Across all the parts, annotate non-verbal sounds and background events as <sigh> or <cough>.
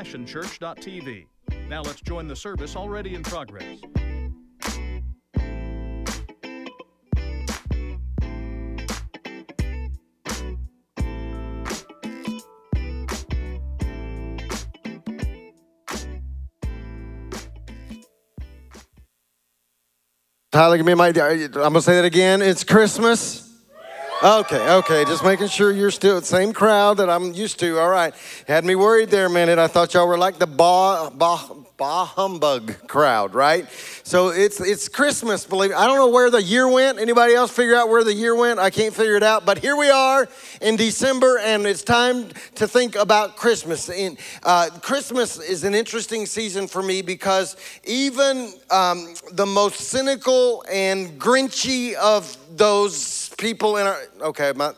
passionchurch.tv. Now let's join the service already in progress. Tyler, give me my. I'm gonna say that again. It's Christmas. Okay, okay, just making sure you're still the same crowd that I'm used to. All right, had me worried there a minute. I thought y'all were like the ba, bah, bah humbug crowd, right? So it's it's Christmas. Believe I don't know where the year went. Anybody else figure out where the year went? I can't figure it out. But here we are in December, and it's time to think about Christmas. And uh, Christmas is an interesting season for me because even um, the most cynical and grinchy of those people in our okay, my,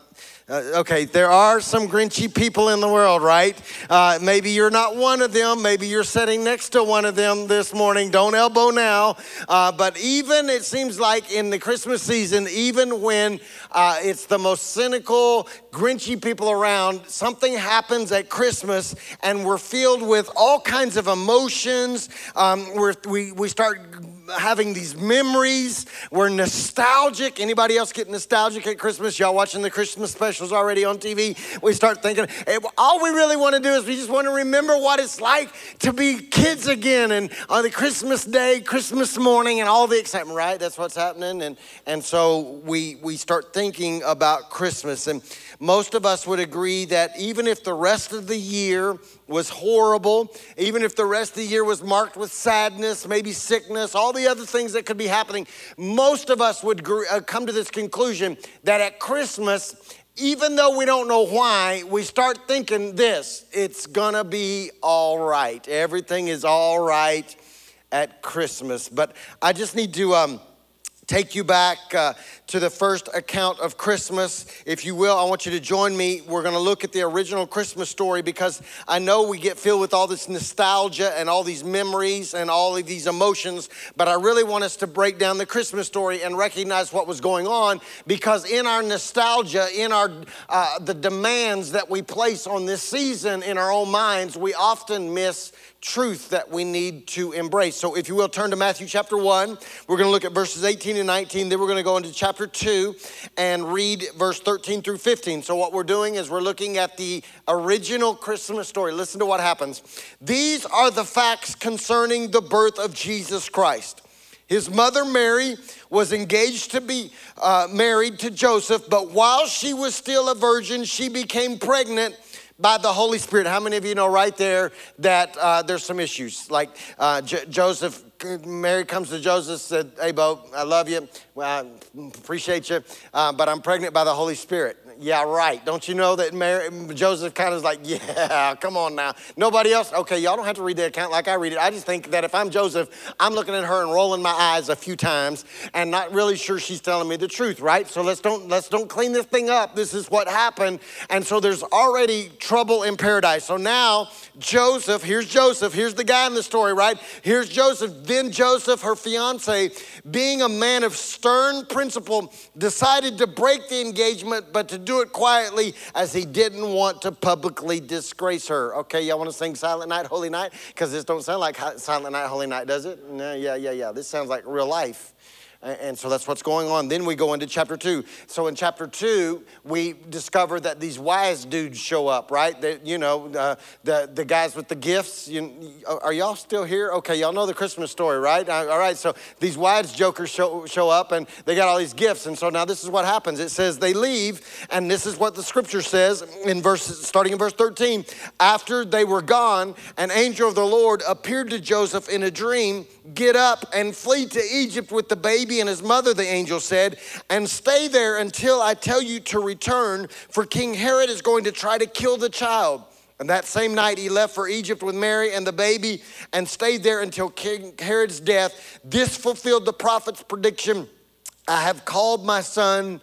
uh, okay, there are some grinchy people in the world, right? Uh, maybe you're not one of them. Maybe you're sitting next to one of them this morning. Don't elbow now. Uh, but even it seems like in the Christmas season, even when uh, it's the most cynical, grinchy people around, something happens at Christmas and we're filled with all kinds of emotions. Um, we we, start having these memories. We're nostalgic. Anybody else get nostalgic at Christmas? Y'all watching the Christmas specials already on TV? We start thinking, eh, hey, all we really want to do is we just want to remember what it's like to be kids again and on the Christmas day, Christmas morning, and all the excitement, right? That's what's happening. And, and so we, we start thinking about Christmas. And most of us would agree that even if the rest of the year was horrible, even if the rest of the year was marked with sadness, maybe sickness, all the other things that could be happening, most of us would uh, come to this conclusion that at Christmas, even though we don't know why, we start thinking this it's gonna be all right. Everything is all right at Christmas. But I just need to. Um, take you back uh, to the first account of Christmas. If you will, I want you to join me. We're going to look at the original Christmas story because I know we get filled with all this nostalgia and all these memories and all of these emotions, but I really want us to break down the Christmas story and recognize what was going on because in our nostalgia, in our uh, the demands that we place on this season in our own minds, we often miss truth that we need to embrace. So, if you will, turn to Matthew chapter 1. We're going to look at verses 18 and 19. Then we're going to go into chapter 2 and read verse 13 through 15. So, what we're doing is we're looking at the original Christmas story. Listen to what happens. These are the facts concerning the birth of Jesus Christ. His mother Mary was engaged to be uh, married to Joseph, but while she was still a virgin, she became pregnant by the Holy Spirit. How many of you know right there that uh, there's some issues? Like uh, J- Joseph, Mary comes to Joseph, said, Hey, Bo, I love you. Well, I appreciate you, uh, but I'm pregnant by the Holy Spirit. Yeah, right. Don't you know that Mary, Joseph kind of is like, <laughs> yeah, come on now. Nobody else? Okay, y'all don't have to read the account like I read it. I just think that if I'm Joseph, I'm looking at her and rolling my eyes a few times and not really sure she's telling me the truth, right? So let's don't let's don't clean this thing up. This is what happened. And so there's already trouble in paradise. So now Joseph, here's Joseph, here's the guy in the story, right? Here's Joseph. Then Joseph, her fiance, being a man of stern principle, decided to break the engagement, but to do it quietly as he didn't want to publicly disgrace her. Okay, y'all want to sing Silent Night, Holy Night? Because this don't sound like Silent Night, Holy Night, does it? No, yeah, yeah, yeah. This sounds like real life. And so that's what's going on. Then we go into chapter two. So in chapter two, we discover that these wise dudes show up, right? That you know, uh, the the guys with the gifts. You, are y'all still here? Okay, y'all know the Christmas story, right? Uh, all right. So these wise jokers show show up, and they got all these gifts. And so now this is what happens. It says they leave, and this is what the scripture says in verse starting in verse 13. After they were gone, an angel of the Lord appeared to Joseph in a dream. Get up and flee to Egypt with the baby baby and his mother, the angel said, and stay there until I tell you to return, for King Herod is going to try to kill the child. And that same night, he left for Egypt with Mary and the baby and stayed there until King Herod's death. This fulfilled the prophet's prediction I have called my son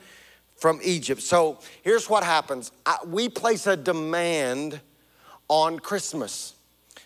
from Egypt. So here's what happens I, we place a demand on Christmas.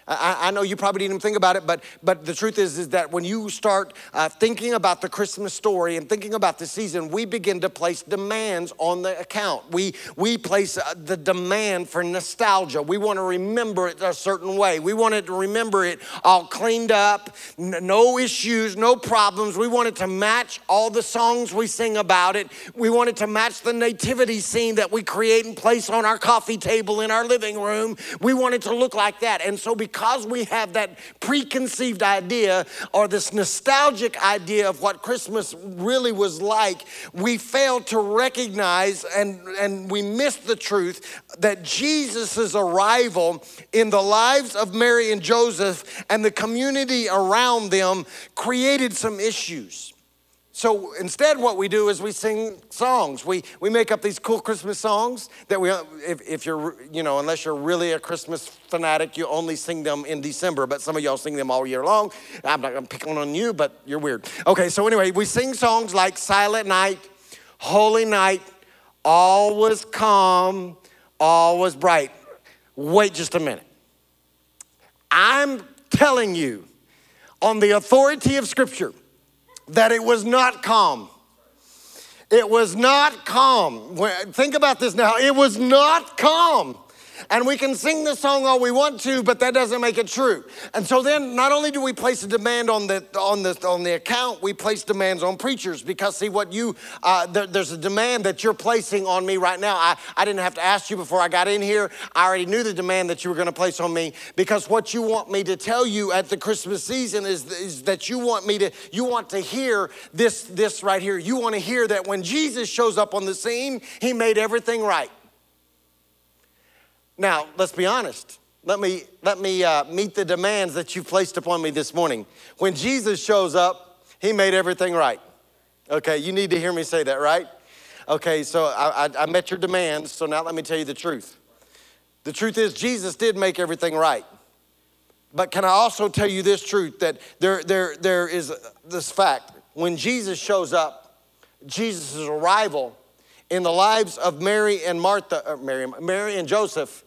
I, I, know you probably didn't think about it, but, but the truth is, is that when you start uh, thinking about the Christmas story and thinking about the season, we begin to place demands on the account. We, we place uh, the demand for nostalgia. We want to remember it a certain way. We wanted to remember it all cleaned up, n- no issues, no problems. We wanted to match all the songs we sing about it. We wanted to match the nativity scene that we create and place on our coffee table in our living room. We wanted to look like that. And so, because because we have that preconceived idea or this nostalgic idea of what Christmas really was like, we fail to recognize and, and we miss the truth that Jesus' arrival in the lives of Mary and Joseph and the community around them created some issues. So instead, what we do is we sing songs. We, we make up these cool Christmas songs that we, if, if you're, you know, unless you're really a Christmas fanatic, you only sing them in December, but some of y'all sing them all year long. I'm not gonna pick on you, but you're weird. Okay, so anyway, we sing songs like Silent Night, Holy Night, All Was Calm, All Was Bright. Wait just a minute. I'm telling you, on the authority of Scripture, that it was not calm. It was not calm. Think about this now. It was not calm. And we can sing the song all we want to, but that doesn't make it true. And so then not only do we place a demand on the on the on the account, we place demands on preachers because see what you uh, there, there's a demand that you're placing on me right now. I, I didn't have to ask you before I got in here. I already knew the demand that you were going to place on me because what you want me to tell you at the Christmas season is, is that you want me to you want to hear this this right here. You want to hear that when Jesus shows up on the scene, he made everything right. Now, let's be honest. Let me, let me uh, meet the demands that you've placed upon me this morning. When Jesus shows up, he made everything right. Okay, you need to hear me say that, right? Okay, so I, I, I met your demands, so now let me tell you the truth. The truth is, Jesus did make everything right. But can I also tell you this truth that there, there, there is this fact when Jesus shows up, Jesus' arrival in the lives of Mary and Martha, uh, Mary, Mary and Joseph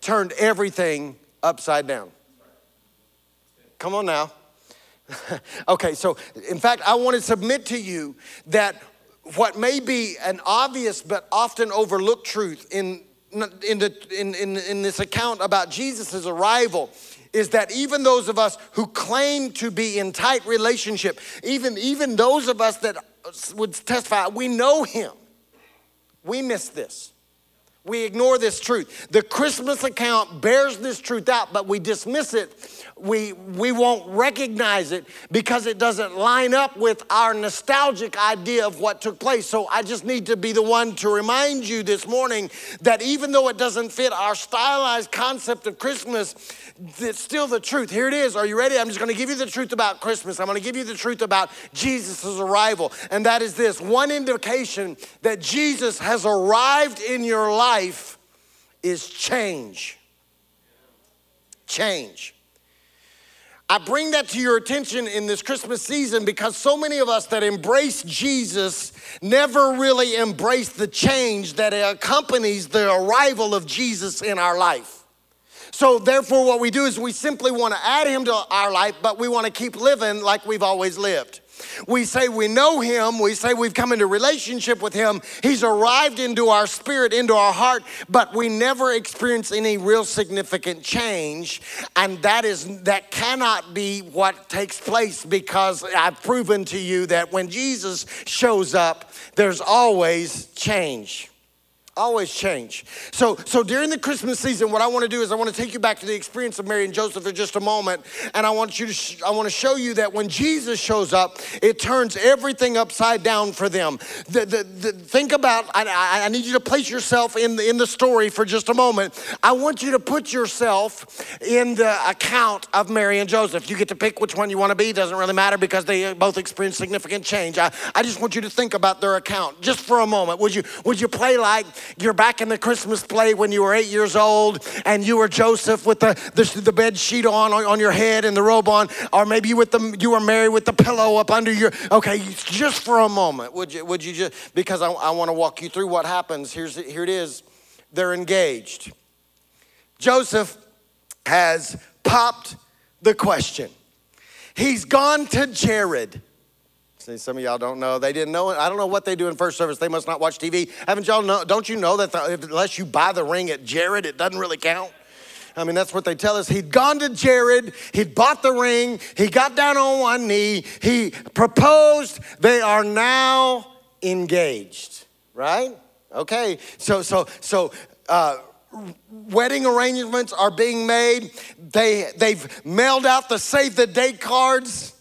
turned everything upside down. Come on now. <laughs> okay, so in fact, I want to submit to you that what may be an obvious but often overlooked truth in, in, the, in, in, in this account about Jesus' arrival is that even those of us who claim to be in tight relationship, even, even those of us that would testify, we know him, we miss this. We ignore this truth. The Christmas account bears this truth out, but we dismiss it. We, we won't recognize it because it doesn't line up with our nostalgic idea of what took place. So I just need to be the one to remind you this morning that even though it doesn't fit our stylized concept of Christmas, it's still the truth. Here it is. Are you ready? I'm just going to give you the truth about Christmas. I'm going to give you the truth about Jesus' arrival. And that is this one indication that Jesus has arrived in your life is change. Change. I bring that to your attention in this Christmas season because so many of us that embrace Jesus never really embrace the change that accompanies the arrival of Jesus in our life. So, therefore, what we do is we simply want to add him to our life, but we want to keep living like we've always lived. We say we know him, we say we've come into relationship with him, he's arrived into our spirit, into our heart, but we never experience any real significant change. And that is that cannot be what takes place because I've proven to you that when Jesus shows up, there's always change always change. So, so during the Christmas season, what I want to do is I want to take you back to the experience of Mary and Joseph for just a moment, and I want you to sh- I want to show you that when Jesus shows up, it turns everything upside down for them. The, the, the, think about. I, I, need you to place yourself in the, in the story for just a moment. I want you to put yourself in the account of Mary and Joseph. You get to pick which one you want to be. It Doesn't really matter because they both experience significant change. I, I just want you to think about their account just for a moment. Would you would you play like you're back in the Christmas play when you were eight years old and you were Joseph with the, the, the bed sheet on, on your head and the robe on, or maybe with the, you were Mary with the pillow up under your, okay, just for a moment, would you, would you just, because I, I want to walk you through what happens. Here's, here it is. They're engaged. Joseph has popped the question. He's gone to Jared. See, some of y'all don't know. They didn't know it. I don't know what they do in first service. They must not watch TV. Haven't y'all know? Don't you know that the, unless you buy the ring at Jared, it doesn't really count? I mean, that's what they tell us. He'd gone to Jared, he'd bought the ring, he got down on one knee, he proposed. They are now engaged, right? Okay, so, so, so, uh, wedding arrangements are being made. They, they've mailed out the save the date cards.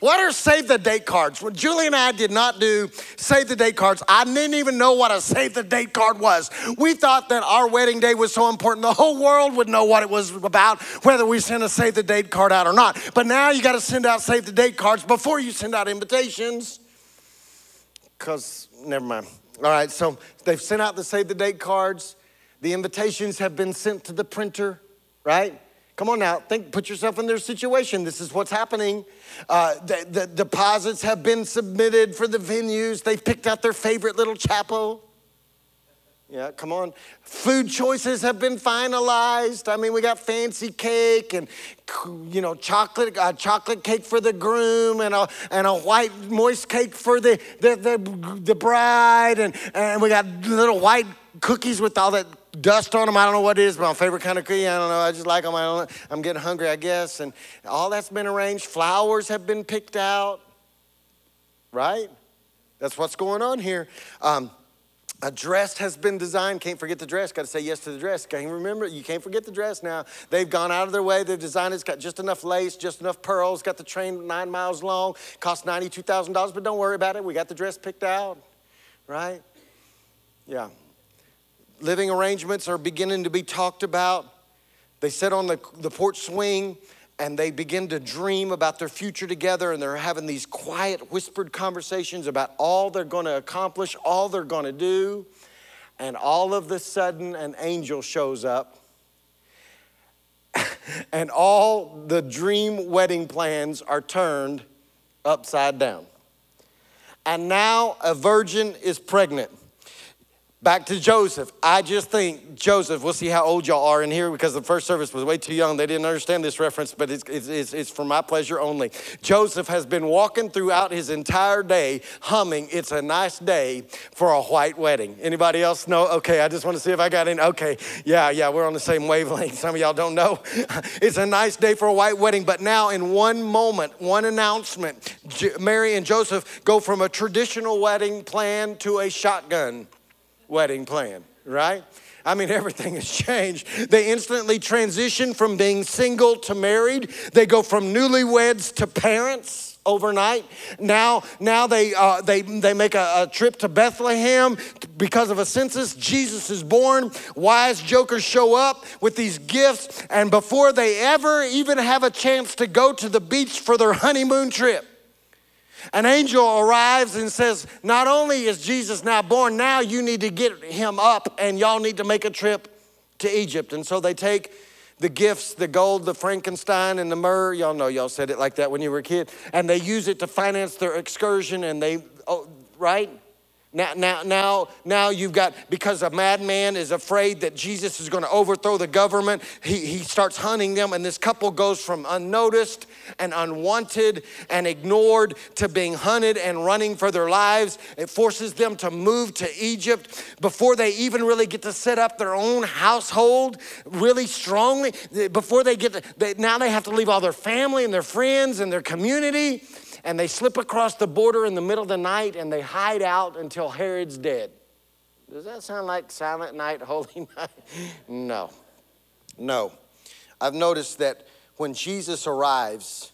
What are save the date cards? When Julie and I did not do save the date cards, I didn't even know what a save the date card was. We thought that our wedding day was so important, the whole world would know what it was about, whether we sent a save the date card out or not. But now you got to send out save the date cards before you send out invitations. Because, never mind. All right, so they've sent out the save the date cards. The invitations have been sent to the printer, right? Come on now, think, put yourself in their situation. This is what's happening. Uh, the, the deposits have been submitted for the venues. They've picked out their favorite little chapel. Yeah, come on. Food choices have been finalized. I mean, we got fancy cake and you know chocolate uh, chocolate cake for the groom and a and a white moist cake for the the the, the bride and and we got little white cookies with all that dust on them. I don't know what it is, my favorite kind of cookie. I don't know. I just like them. I don't, I'm getting hungry, I guess. And all that's been arranged. Flowers have been picked out, right? That's what's going on here. Um, a dress has been designed. Can't forget the dress. Got to say yes to the dress. Can't remember. You can't forget the dress now. They've gone out of their way. They've designed it. It's got just enough lace, just enough pearls. Got the train nine miles long. Cost ninety-two thousand dollars. But don't worry about it. We got the dress picked out, right? Yeah living arrangements are beginning to be talked about. They sit on the, the porch swing and they begin to dream about their future together and they're having these quiet, whispered conversations about all they're going to accomplish, all they're going to do. And all of a sudden, an angel shows up. <laughs> and all the dream wedding plans are turned upside down. And now a virgin is pregnant. Back to Joseph. I just think Joseph, we'll see how old y'all are in here because the first service was way too young. They didn't understand this reference, but it's, it's, it's, for my pleasure only. Joseph has been walking throughout his entire day humming, It's a nice day for a white wedding. Anybody else know? Okay, I just want to see if I got in. Okay, yeah, yeah, we're on the same wavelength. Some of y'all don't know. <laughs> it's a nice day for a white wedding, but now in one moment, one announcement, Mary and Joseph go from a traditional wedding plan to a shotgun wedding plan, right? I mean, <laughs> everything has changed. They instantly transition from being single to married. They go from newlyweds to parents overnight. Now, now they, uh, they, they make a, a, trip to Bethlehem because of a census. Jesus is born. Wise jokers show up with these gifts, and before they ever even have a chance to go to the beach for their honeymoon trip, an angel arrives and says, Not only is Jesus now born, now you need to get him up and y'all need to make a trip to Egypt. And so they take the gifts, the gold, the Frankenstein, and the myrrh. Y'all know y'all said it like that when you were a kid. And they use it to finance their excursion and they, oh, right? Now, now, now, now you've got, because a madman is afraid that Jesus is going to overthrow the government, he, he starts hunting them, and this couple goes from unnoticed and unwanted and ignored to being hunted and running for their lives. It forces them to move to Egypt before they even really get to set up their own household really strongly. Before they get to, they, now they have to leave all their family and their friends and their community and they slip across the border in the middle of the night and they hide out until Herod's dead. Does that sound like silent night, <laughs> holy night? No. No. I've noticed that when Jesus arrives,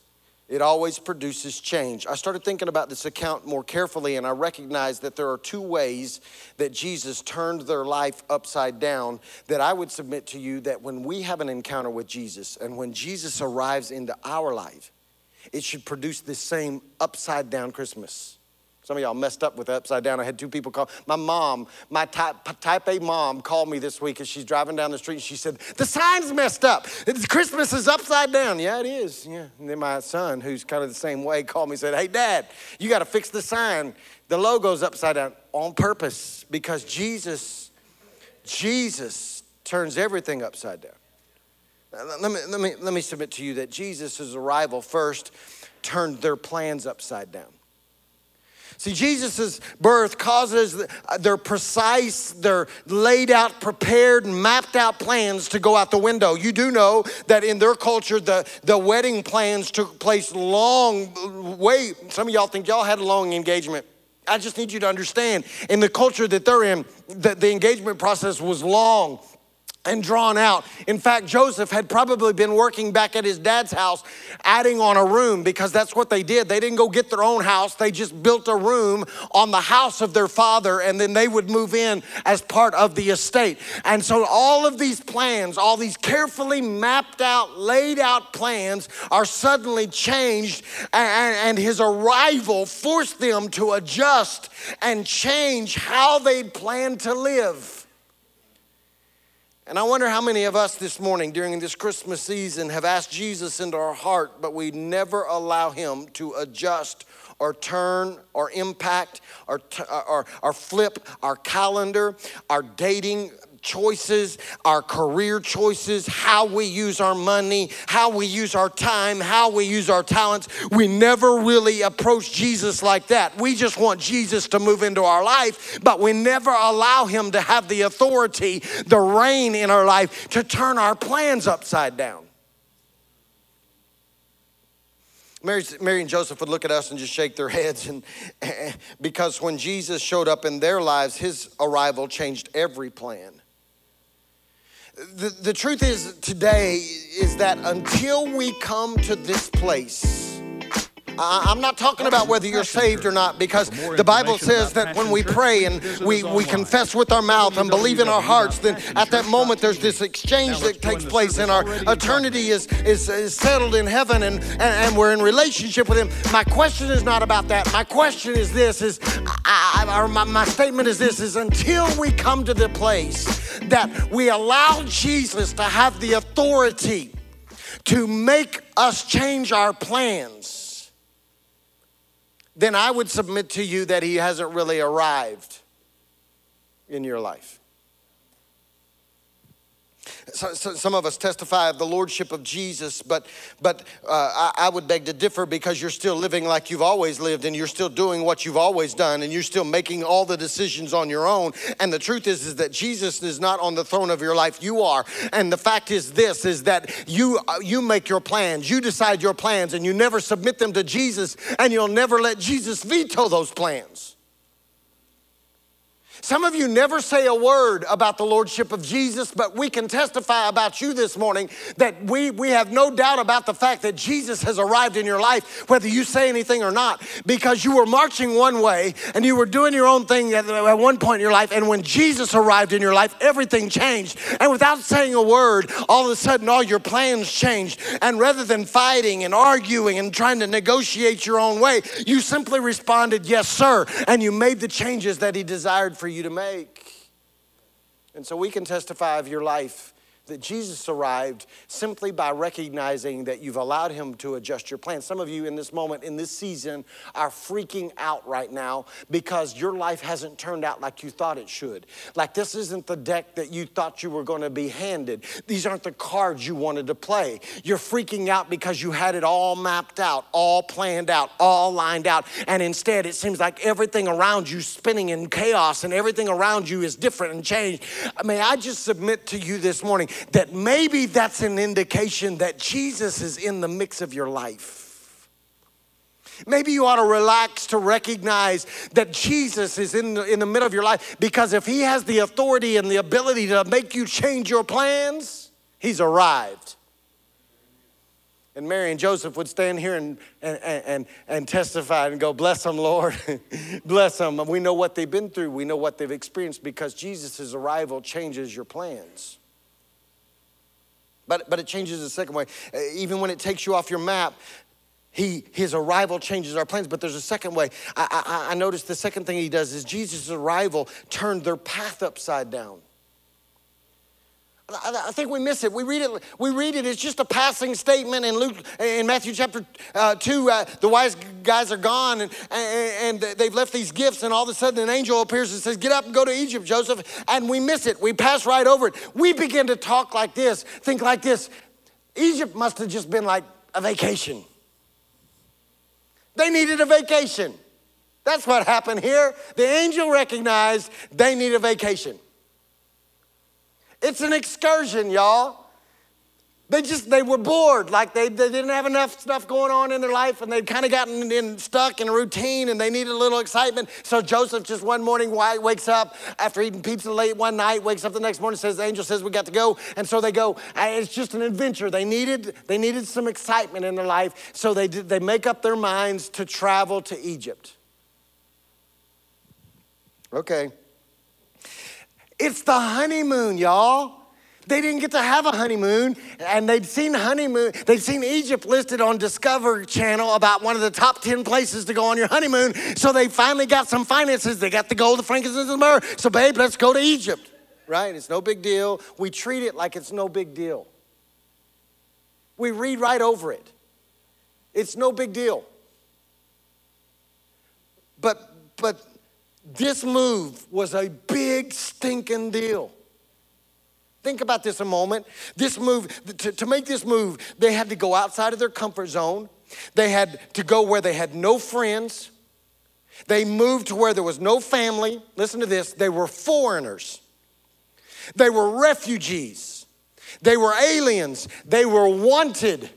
it always produces change. I started thinking about this account more carefully, and I recognized that there are two ways that Jesus turned their life upside down. That I would submit to you that when we have an encounter with Jesus and when Jesus arrives into our life, it should produce this same upside down Christmas. Some of y'all messed up with upside down. I had two people call. My mom, my type, type A mom, called me this week as she's driving down the street. And she said, The sign's messed up. It's, Christmas is upside down. Yeah, it is. Yeah. And then my son, who's kind of the same way, called me and said, Hey, Dad, you got to fix the sign. The logo's upside down on purpose because Jesus, Jesus turns everything upside down. Uh, let me, let me, let me submit to you that Jesus' arrival first turned their plans upside down. See, Jesus' birth causes uh, their precise, their laid out, prepared, mapped out plans to go out the window. You do know that in their culture, the, the wedding plans took place long, way. Some of y'all think y'all had a long engagement. I just need you to understand in the culture that they're in, that the engagement process was long and drawn out. In fact, Joseph had probably been working back at his dad's house, adding on a room because that's what they did. They didn't go get their own house, they just built a room on the house of their father, and then they would move in as part of the estate. And so, all of these plans, all these carefully mapped out, laid out plans, are suddenly changed, and, his arrival forced them to adjust and change how they'd planned to live. And I wonder how many of us this morning during this Christmas season have asked Jesus into our heart, but we never allow him to adjust or turn or impact or, or, or flip our calendar, our dating choices, our career choices, how we use our money, how we use our time, how we use our talents. We never really approach Jesus like that. We just want Jesus to move into our life, but we never allow him to have the authority, the reign in our life to turn our plans upside down. Mary, Mary, and Joseph would look at us and just shake their heads, and <laughs> because when Jesus showed up in their lives, his arrival changed every plan. The, the truth is today is that until we come to this place, I'm not talking about whether you're saved or not because the Bible says that when we pray and we, we confess with our mouth and believe in our hearts, then at that moment there's this exchange that takes place and our eternity is, is, is settled in heaven and, and, and, we're in relationship with Him. My question is not about that. My question is this is, I, or my, my statement is this is until we come to the place that we allow Jesus to have the authority to make us change our plans then I would submit to you that he hasn't really arrived in your life. So, so some of us testify of the lordship of Jesus, but, but uh, I, I, would beg to differ because you're still living like you've always lived and you're still doing what you've always done and you're still making all the decisions on your own. And the truth is, is that Jesus is not on the throne of your life, you are. And the fact is this, is that you, uh, you make your plans, you decide your plans and you never submit them to Jesus and you'll never let Jesus veto those plans. Some of you never say a word about the Lordship of Jesus, but we can testify about you this morning that we, we have no doubt about the fact that Jesus has arrived in your life, whether you say anything or not, because you were marching one way and you were doing your own thing at, at one point in your life. And when Jesus arrived in your life, everything changed. And without saying a word, all of a sudden, all your plans changed. And rather than fighting and arguing and trying to negotiate your own way, you simply responded, Yes, sir. And you made the changes that He desired for you you to make. And so we can testify of your life that Jesus arrived simply by recognizing that you've allowed him to adjust your plan. Some of you in this moment, in this season, are freaking out right now because your life hasn't turned out like you thought it should. Like this isn't the deck that you thought you were going to be handed. These aren't the cards you wanted to play. You're freaking out because you had it all mapped out, all planned out, all lined out. And instead, it seems like everything around you spinning in chaos and everything around you is different and changed. May I just submit to you this morning that maybe that's an indication that Jesus is in the mix of your life. Maybe you ought to relax to recognize that Jesus is in the, in the middle of your life because if He has the authority and the ability to make you change your plans, He's arrived. And Mary and Joseph would stand here and, and, and, and testify and go, Bless them, Lord. <laughs> Bless them. We know what they've been through, we know what they've experienced because Jesus' arrival changes your plans. But, but it changes the second way. Uh, even when it takes you off your map, he, his arrival changes our plans. But there's a second way. I, I, I noticed the second thing he does is Jesus' arrival turned their path upside down. I think we miss it. We read it. We read it. It's just a passing statement in Luke, in Matthew chapter uh, two. Uh, the wise guys are gone, and, and, and they've left these gifts. And all of a sudden, an angel appears and says, "Get up and go to Egypt, Joseph." And we miss it. We pass right over it. We begin to talk like this, think like this. Egypt must have just been like a vacation. They needed a vacation. That's what happened here. The angel recognized they need a vacation. It's an excursion, y'all. They just, they were bored. Like they, they didn't have enough stuff going on in their life and they'd kind of gotten in, stuck in a routine and they needed a little excitement. So Joseph just one morning wakes up after eating pizza late one night, wakes up the next morning, says, the angel says, we got to go. And so they go. It's just an adventure. They needed, they needed some excitement in their life. So they, did, they make up their minds to travel to Egypt. Okay. It's the honeymoon, y'all. They didn't get to have a honeymoon, and they'd seen honeymoon. They'd seen Egypt listed on Discovery Channel about one of the top ten places to go on your honeymoon. So they finally got some finances. They got the gold, the frankincense, and the myrrh. So, babe, let's go to Egypt. Right? It's no big deal. We treat it like it's no big deal. We read right over it. It's no big deal. But, but this move was a big stinking deal. Think about this a moment. This move, to, to make this move, they had to go outside of their comfort zone. They had to go where they had no friends. They moved to where there was no family. Listen to this they were foreigners, they were refugees, they were aliens, they were wanted,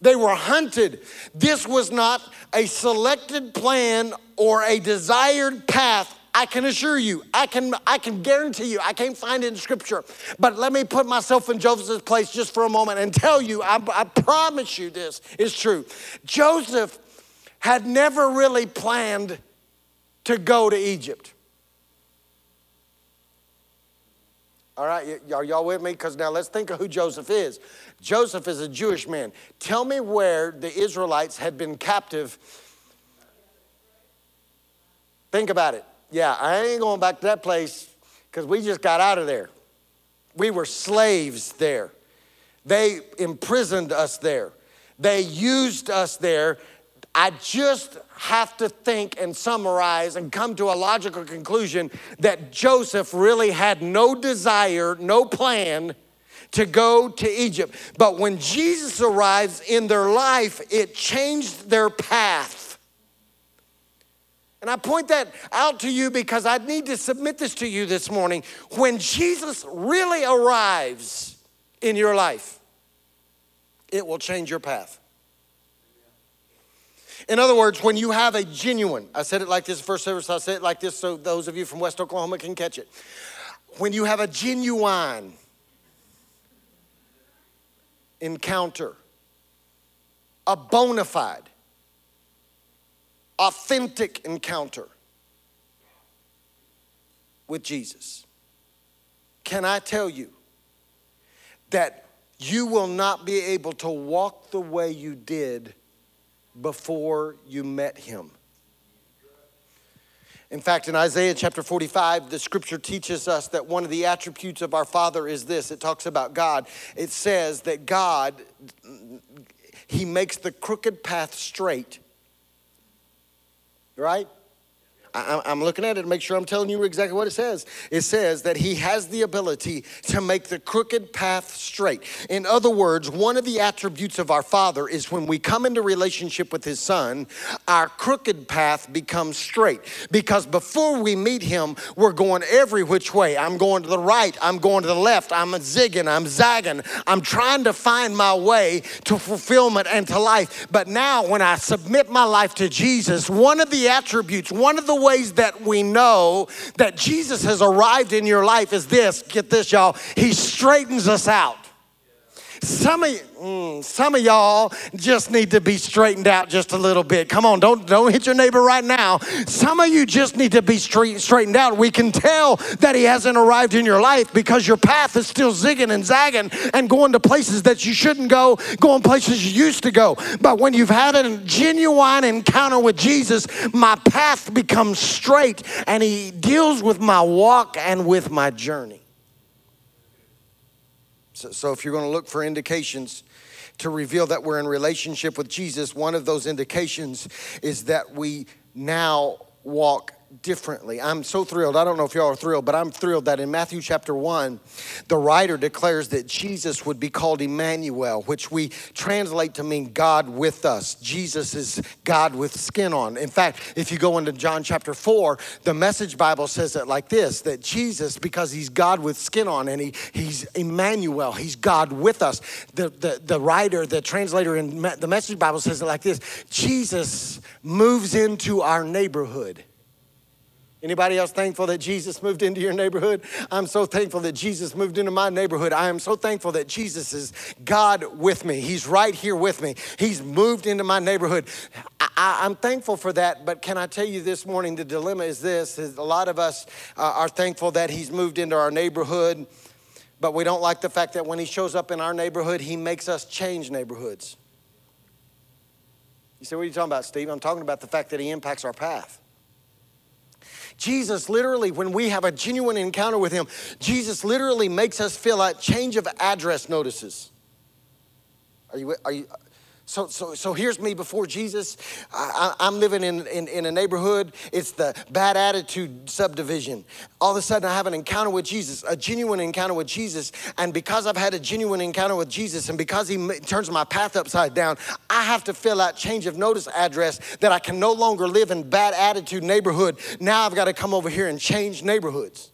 they were hunted. This was not a selected plan or a desired path I can assure you, I can, I can guarantee you, I can't find it in scripture. But let me put myself in Joseph's place just for a moment and tell you, I, I promise you this is true. Joseph had never really planned to go to Egypt. All right, are y'all with me? Because now let's think of who Joseph is. Joseph is a Jewish man. Tell me where the Israelites had been captive. Think about it. Yeah, I ain't going back to that place because we just got out of there. We were slaves there. They imprisoned us there. They used us there. I just have to think and summarize and come to a logical conclusion that Joseph really had no desire, no plan to go to Egypt. But when Jesus arrives in their life, it changed their path. And I point that out to you because I need to submit this to you this morning. When Jesus really arrives in your life, it will change your path. In other words, when you have a genuine, I said it like this first service, I said it like this so those of you from West Oklahoma can catch it. When you have a genuine encounter, a bona fide, authentic encounter with Jesus, can I tell you that you will not be able to walk the way you did before you met him? In fact, in Isaiah chapter 45, the scripture teaches us that one of the attributes of our Father is this. It talks about God. It says that God, He makes the crooked path straight right? I'm looking at it to make sure I'm telling you exactly what it says. It says that he has the ability to make the crooked path straight. In other words, one of the attributes of our Father is when we come into relationship with his Son, our crooked path becomes straight. Because before we meet him, we're going every which way. I'm going to the right, I'm going to the left, I'm zigging, I'm zagging, I'm trying to find my way to fulfillment and to life. But now, when I submit my life to Jesus, one of the attributes, one of the ways that we know that Jesus has arrived in your life is this get this, y'all. He straightens us out. Some of, mm, some of y'all just need to be straightened out just a little bit. Come on, don't, don't hit your neighbor right now. Some of you just need to be straight, straightened out. We can tell that he hasn't arrived in your life because your path is still zigging and zagging and going to places that you shouldn't go, going places you used to go. But when you've had a genuine encounter with Jesus, my path becomes straight and he deals with my walk and with my journey. So, if you're going to look for indications to reveal that we're in relationship with Jesus, one of those indications is that we now walk differently. I'm so thrilled. I don't know if y'all are thrilled, but I'm thrilled that in Matthew chapter 1, the writer declares that Jesus would be called Emmanuel, which we translate to mean God with us. Jesus is God with skin on. In fact, if you go into John chapter 4, the message Bible says it like this that Jesus, because he's God with skin on and he, he's Emmanuel, he's God with us. The, the, the writer, the translator in the message Bible says it like this Jesus moves into our neighborhood. Anybody else thankful that Jesus moved into your neighborhood? I'm so thankful that Jesus moved into my neighborhood. I am so thankful that Jesus is God with me. He's right here with me. He's moved into my neighborhood. I, am thankful for that, but can I tell you this morning the dilemma is this is a lot of us uh, are thankful that he's moved into our neighborhood, but we don't like the fact that when he shows up in our neighborhood, he makes us change neighborhoods. You say, what are you talking about, Steve? I'm talking about the fact that he impacts our path. Jesus literally, when we have a genuine encounter with Him, Jesus literally makes us fill out change of address notices. Are you, are you, so, so, so here's me before Jesus. I, am living in, in, in, a neighborhood. It's the bad attitude subdivision. All of a sudden, I have an encounter with Jesus, a genuine encounter with Jesus. And because I've had a genuine encounter with Jesus, and because He turns my path upside down, I have to fill out change of notice address that I can no longer live in bad attitude neighborhood. Now I've got to come over here and change neighborhoods.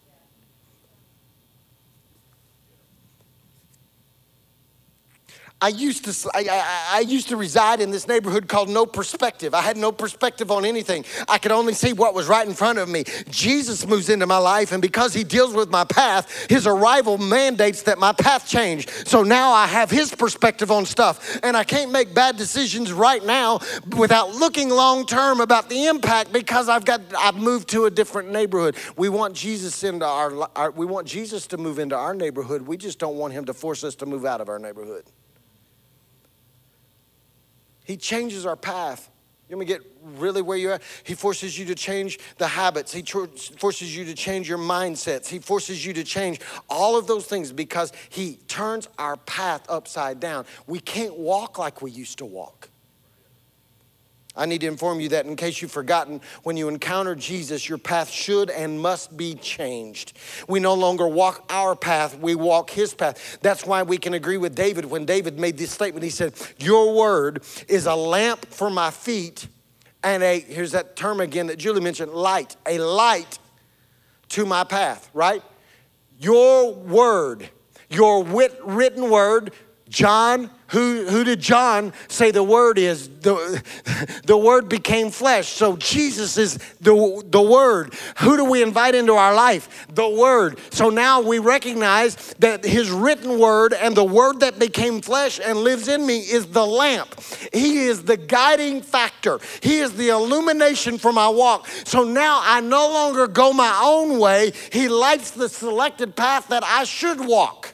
I used to I, I, I, used to reside in this neighborhood called no perspective. I had no perspective on anything. I could only see what was right in front of me. Jesus moves into my life, and because he deals with my path, his arrival mandates that my path change. So now I have his perspective on stuff, and I can't make bad decisions right now without looking long term about the impact because I've got I've moved to a different neighborhood. We want Jesus into our, our we want Jesus to move into our neighborhood. We just don't want him to force us to move out of our neighborhood. He changes our path. You want me to get really where you're at? He forces you to change the habits. He tr- forces you to change your mindsets. He forces you to change all of those things because He turns our path upside down. We can't walk like we used to walk. I need to inform you that in case you've forgotten, when you encounter Jesus, your path should and must be changed. We no longer walk our path, we walk his path. That's why we can agree with David when David made this statement. He said, Your word is a lamp for my feet and a, here's that term again that Julie mentioned, light, a light to my path, right? Your word, your wit, written word, John who, who did John say the word is? The, <laughs> the word became flesh. So Jesus is the, the word. Who do we invite into our life? The word. So now we recognize that his written word and the word that became flesh and lives in me is the lamp. He is the guiding factor. He is the illumination for my walk. So now I no longer go my own way. He lights the selected path that I should walk.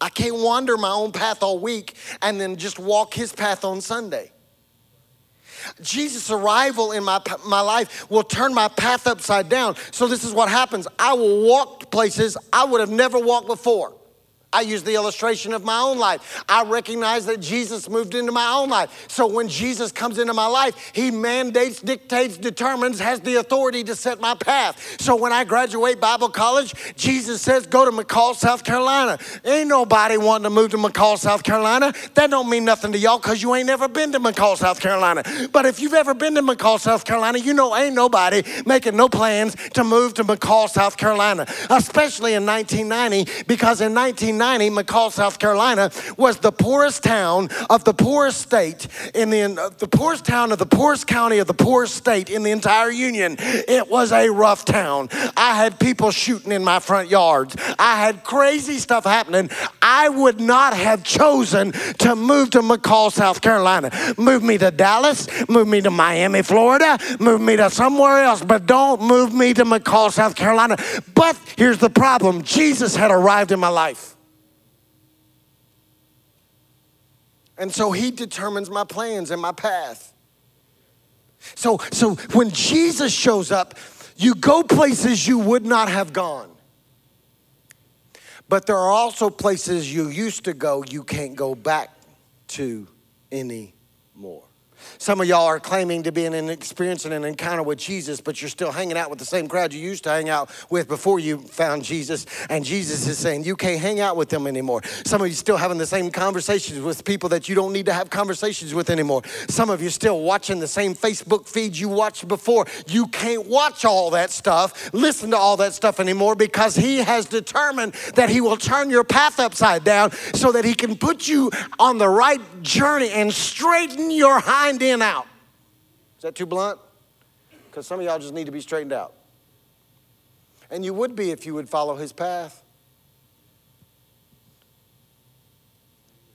I can't wander my own path all week and then just walk his path on Sunday. Jesus' arrival in my, my life will turn my path upside down. So, this is what happens I will walk places I would have never walked before. I use the illustration of my own life. I recognize that Jesus moved into my own life. So when Jesus comes into my life, he mandates, dictates, determines, has the authority to set my path. So when I graduate Bible college, Jesus says, go to McColl, South Carolina. Ain't nobody wanting to move to McColl, South Carolina. That don't mean nothing to y'all because you ain't never been to McColl, South Carolina. But if you've ever been to McColl, South Carolina, you know ain't nobody making no plans to move to McColl, South Carolina, especially in 1990, because in 1990, 1990, McColl, South Carolina, was the poorest town of the poorest state in the, uh, the poorest town of the poorest county of the poorest state in the entire union. It was a rough town. I had people shooting in my front yards. I had crazy stuff happening. I would not have chosen to move to McColl, South Carolina. Move me to Dallas, move me to Miami, Florida, move me to somewhere else, but don't move me to McColl, South Carolina. But here's the problem Jesus had arrived in my life. And so he determines my plans and my path. So, so when Jesus shows up, you go places you would not have gone. But there are also places you used to go you can't go back to anymore. Some of y'all are claiming to be in an experiencing an encounter with Jesus, but you're still hanging out with the same crowd you used to hang out with before you found Jesus. And Jesus is saying you can't hang out with them anymore. Some of you still having the same conversations with people that you don't need to have conversations with anymore. Some of you still watching the same Facebook feeds you watched before. You can't watch all that stuff, listen to all that stuff anymore because He has determined that He will turn your path upside down so that He can put you on the right journey and straighten your hind end out. Is that too blunt? Because some of y'all just need to be straightened out. And you would be if you would follow his path.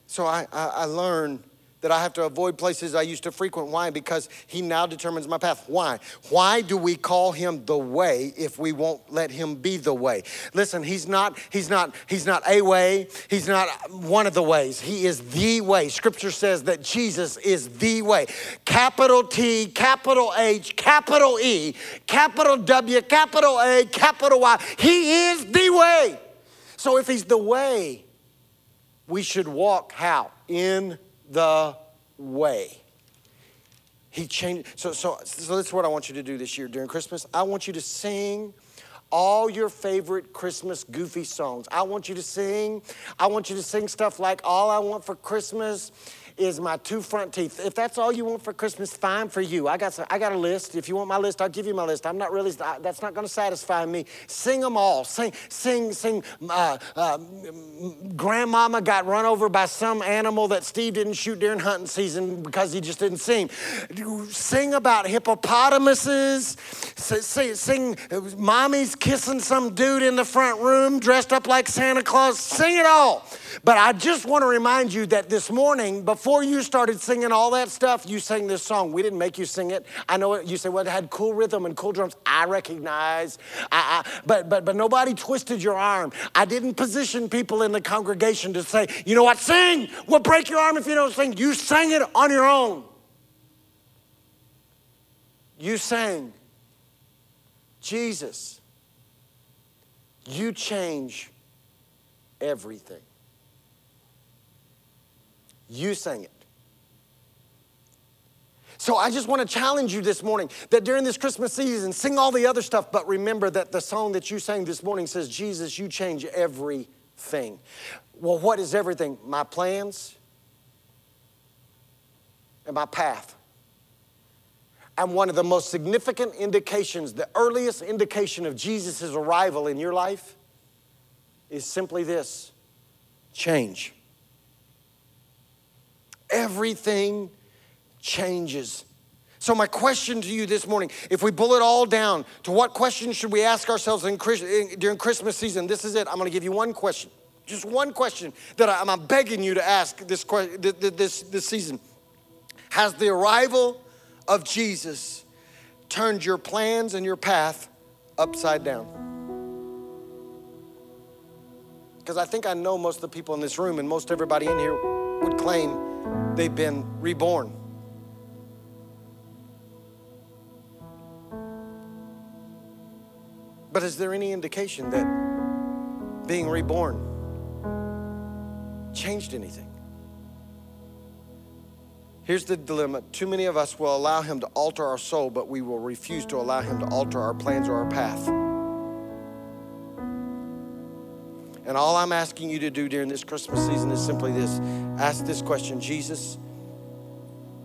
So I, I, I learned that I have to avoid places I used to frequent. Why? Because he now determines my path. Why? Why do we call him the way if we won't let him be the way? Listen, he's not, he's not, he's not a way, he's not one of the ways. He is the way. Scripture says that Jesus is the way. Capital T, capital H, capital E, capital W, capital A, capital Y. He is the way. So if he's the way, we should walk how? In the way. He changed. So, so, so that's what I want you to do this year during Christmas. I want you to sing all your favorite Christmas goofy songs. I want you to sing. I want you to sing stuff like All I Want for Christmas is my two front teeth. If that's all you want for Christmas, fine for you. I got, some, I got a list. If you want my list, I'll give you my list. I'm not really, that's not going to satisfy me. Sing them all. Sing, sing, sing. Uh, uh, grandmama got run over by some animal that Steve didn't shoot during hunting season because he just didn't sing. Sing about hippopotamuses. Sing, sing mommy's kissing some dude in the front room dressed up like Santa Claus. Sing it all. But I just want to remind you that this morning, before you started singing all that stuff, you sang this song. We didn't make you sing it. I know you say, well, it had cool rhythm and cool drums. I recognize. I, I, but, but, but nobody twisted your arm. I didn't position people in the congregation to say, you know what, sing. We'll break your arm if you don't sing. You sang it on your own. You sang, Jesus, you change everything. You sang it. So I just want to challenge you this morning that during this Christmas season, sing all the other stuff, but remember that the song that you sang this morning says, Jesus, you change everything. Well, what is everything? My plans and my path. And one of the most significant indications, the earliest indication of Jesus' arrival in your life is simply this change everything changes. So, my question to you this morning, if we boil it all down to what questions should we ask ourselves in, during Christmas season, this is it. I'm going to give you one question, just one question that I'm begging you to ask this, this, this season. Has the arrival of Jesus turned your plans and your path upside down? Because I think I know most of the people in this room and most everybody in here would claim they've been reborn. But is there any indication that being reborn changed anything? Here's the dilemma. Too many of us will allow him to alter our soul, but we will refuse to allow him to alter our plans or our path. And all I'm asking you to do during this Christmas season is simply this ask this question Jesus,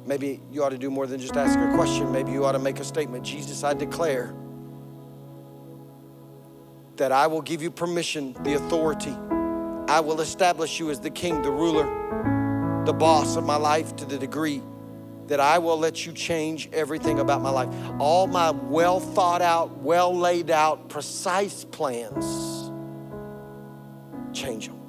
maybe you ought to do more than just ask a question. Maybe you ought to make a statement Jesus, I declare that I will give you permission, the authority. I will establish you as the king, the ruler, the boss of my life to the degree that I will let you change everything about my life. All my well thought out, well laid out, precise plans change them.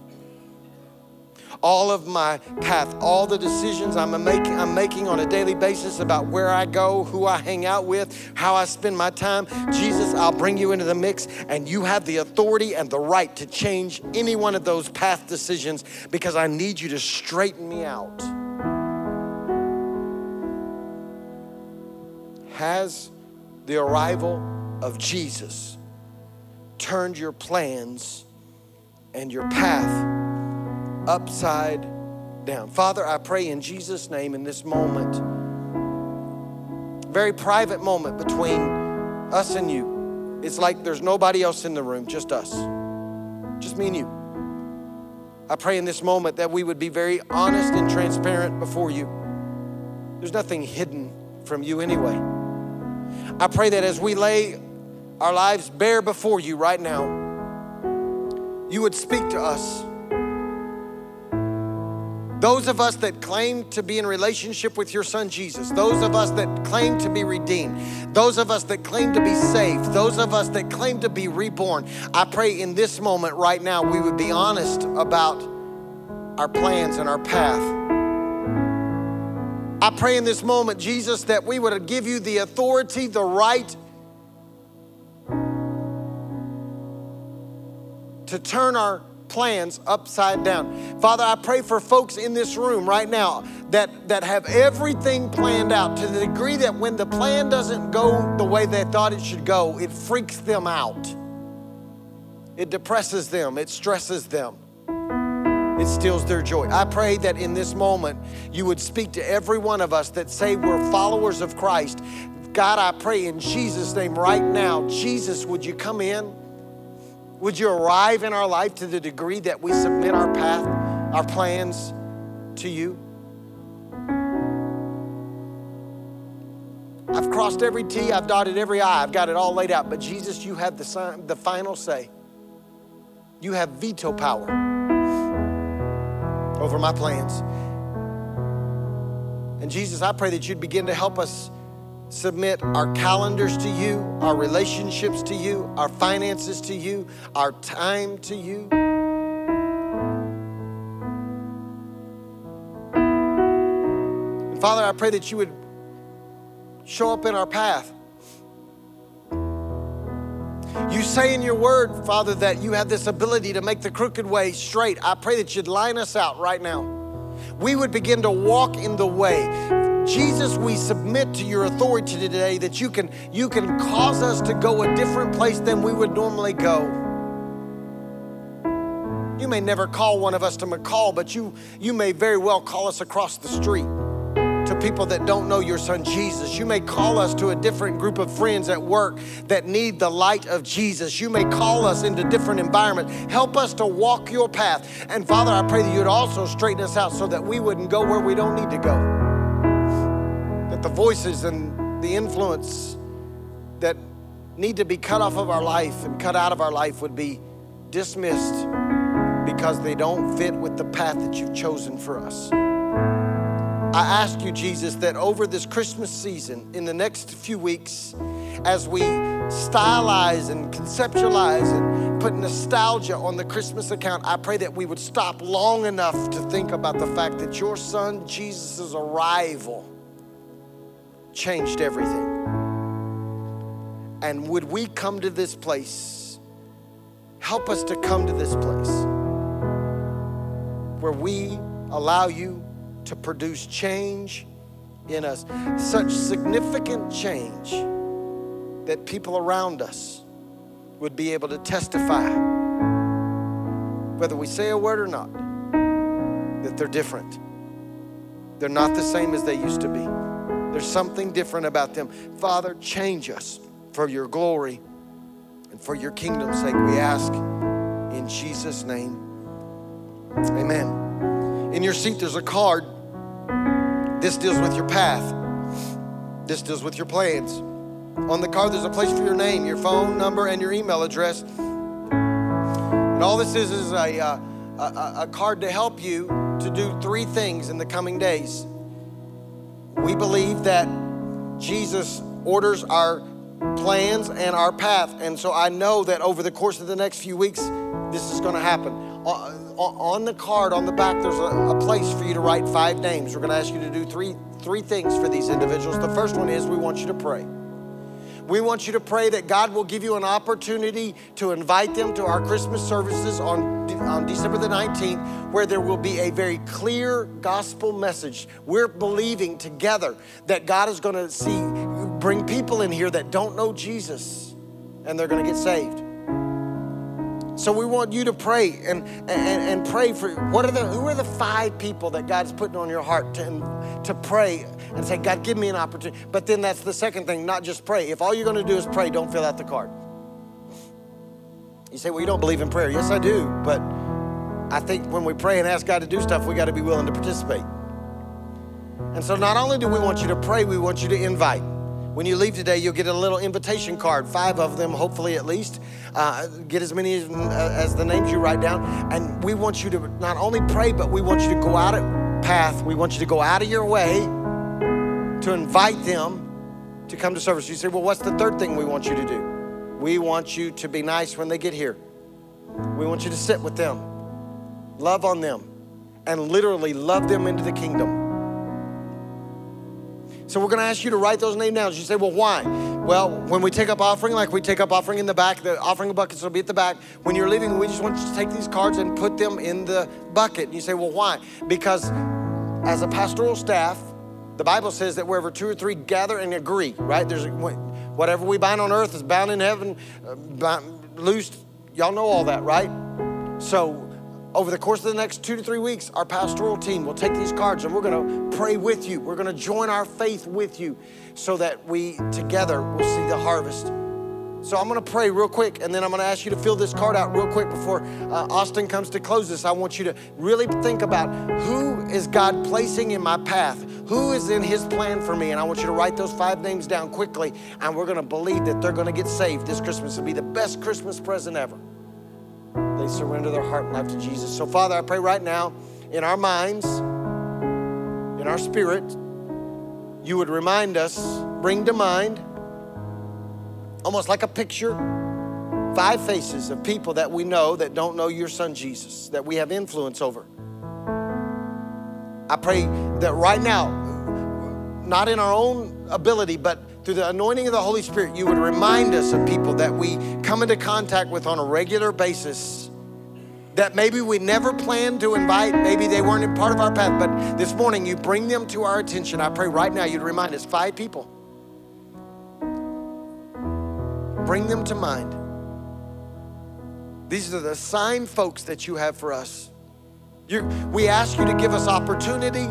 All of my path, all the decisions I'm making, I'm making on a daily basis about where I go, who I hang out with, how I spend my time. Jesus, I'll bring you into the mix, and you have the authority and the right to change any one of those path decisions because I need you to straighten me out. Has the arrival of Jesus turned your plans and your path upside down. Father, I pray in Jesus' name in this moment very private moment between us and you. It's like there's nobody else in the room, just us, just me and you. I pray in this moment that we would be very honest and transparent before you. There's nothing hidden from you anyway. I pray that as we lay our lives bare before you right now, you would speak to us. Those of us that claim to be in relationship with your son Jesus, those of us that claim to be redeemed, those of us that claim to be saved, those of us that claim to be reborn, I pray in this moment right now we would be honest about our plans and our path. I pray in this moment, Jesus, that we would give you the authority, the right to turn our plans upside down. Father, I pray for folks in this room right now that, that have everything planned out to the degree that when the plan doesn't go the way they thought it should go, it freaks them out. It depresses them, it stresses them, it steals their joy. I pray that in this moment you would speak to every one of us that say we're followers of Christ. God, I pray in Jesus' name right now, Jesus, would you come in? Would you arrive in our life to the degree that we submit our path, our plans to you? I've crossed every T, I've dotted every I, I've got it all laid out. But Jesus, you have the, the final say. You have veto power over my plans. And Jesus, I pray that you'd begin to help us submit our calendars to you, our relationships to you, our finances to you, our time to you. And Father, I pray that you would show up in our path. You say in your word, Father, that you have this ability to make the crooked way straight. I pray that you'd line us out right now. We would begin to walk in the way. Jesus, we submit to your authority today that you can, you can cause us to go a different place than we would normally go. You may never call one of us to McColl, but you, you may very well call us across the street to people that don't know your son Jesus. You may call us to a different group of friends at work that need the light of Jesus. You may call us into different environments. Help us to walk your path. And Father, I pray that you'd also straighten us out so that we wouldn't go where we don't need to go the voices and the influence that need to be cut off of our life and cut out of our life would be dismissed because they don't fit with the path that you've chosen for us. I ask you, Jesus, that over this Christmas season, in the next few weeks, as we stylize and conceptualize and put nostalgia on the Christmas account, I pray that we would stop long enough to think about the fact that your son Jesus' arrival changed everything. And would we come to this place? Help us to come to this place where we allow you to produce change in us, such significant change that people around us would be able to testify, whether we say a word or not, that they're different. They're not the same as they used to be. There's something different about them. Father, change us for your glory and for your kingdom's sake, we ask in Jesus' name. Amen. In your seat, there's a card. This deals with your path, this deals with your plans. On the card, there's a place for your name, your phone number, and your email address. And all this is is a, uh, a, a card to help you to do three things in the coming days. We believe that Jesus orders our plans and our path. And so I know that over the course of the next few weeks, this is going to happen. On the card on the back, there's a, place for you to write five names. We're going to ask you to do three, three things for these individuals. The first one is we want you to pray. We want you to pray that God will give you an opportunity to invite them to our Christmas services on, on December the 19th, where there will be a very clear gospel message. We're believing together that God is going to see, bring people in here that don't know Jesus, and they're going to get saved. So we want you to pray and, and, and pray for what are the who are the five people that God's putting on your heart to, to pray and say, God, give me an opportunity. But then that's the second thing, not just pray. If all you're going to do is pray, don't fill out the card. You say, well, you don't believe in prayer. Yes, I do. But I think when we pray and ask God to do stuff, we got to be willing to participate. And so not only do we want you to pray, we want you to invite. When you leave today, you'll get a little invitation card, five of them, hopefully at least. Uh, get as many as, as, the names you write down. And we want you to not only pray, but we want you to go out of path. We want you to go out of your way to invite them to come to service. You say, well, what's the third thing we want you to do? We want you to be nice when they get here. We want you to sit with them, love on them, and literally love them into the kingdom. So we're going to ask you to write those names down. You say, well, why? Well, when we take up offering, like we take up offering in the back, the offering buckets will be at the back. When you're leaving, we just want you to take these cards and put them in the bucket. And you say, well, why? Because as a pastoral staff, the Bible says that wherever two or three gather and agree, right? There's whatever we bind on earth is bound in heaven, uh, loosed. Y'all know all that, right? So over the course of the next two to three weeks, our pastoral team will take these cards and we're going to pray with you. We're going to join our faith with you so that we together will see the harvest. So I'm going to pray real quick and then I'm going to ask you to fill this card out real quick before uh, Austin comes to close this. I want you to really think about who is God placing in my path? Who is in his plan for me? And I want you to write those five names down quickly and we're going to believe that they're going to get saved this Christmas. It'll be the best Christmas present ever they surrender their heart and life to Jesus. So, Father, I pray right now in our minds, in our spirit, you would remind us, bring to mind, almost like a picture, five faces of people that we know that don't know your son Jesus, that we have influence over. I pray that right now, not in our own ability, but through the anointing of the Holy Spirit, you would remind us of people that we come into contact with on a regular basis that maybe we never planned to invite, maybe they weren't part of our path, but this morning you bring them to our attention. I pray right now you'd remind us five people. Bring them to mind. These are the sign folks that you have for us. You, we ask you to give us opportunity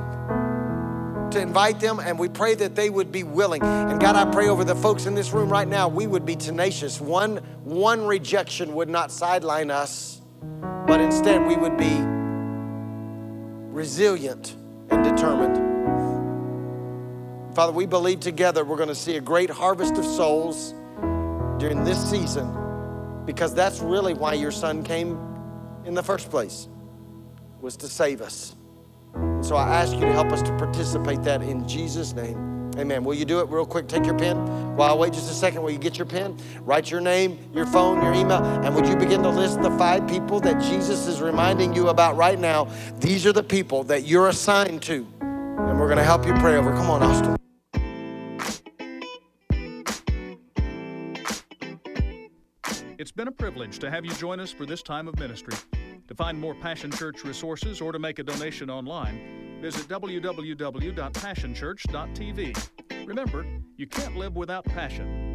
to invite them, and we pray that they would be willing. And God, I pray over the folks in this room right now, we would be tenacious. One, one rejection would not sideline us but instead we would be resilient and determined. Father, we believe together we're going to see a great harvest of souls during this season because that's really why your son came in the first place was to save us. So I ask you to help us to participate that in Jesus name. Amen. Will you do it real quick? Take your pen. While I wait just a second, will you get your pen? Write your name, your phone, your email, and would you begin to list the five people that Jesus is reminding you about right now? These are the people that you're assigned to. And we're going to help you pray over. Come on, Austin. It's been a privilege to have you join us for this time of ministry. To find more Passion Church resources or to make a donation online, visit www.passionchurch.tv. Remember, you can't live without passion.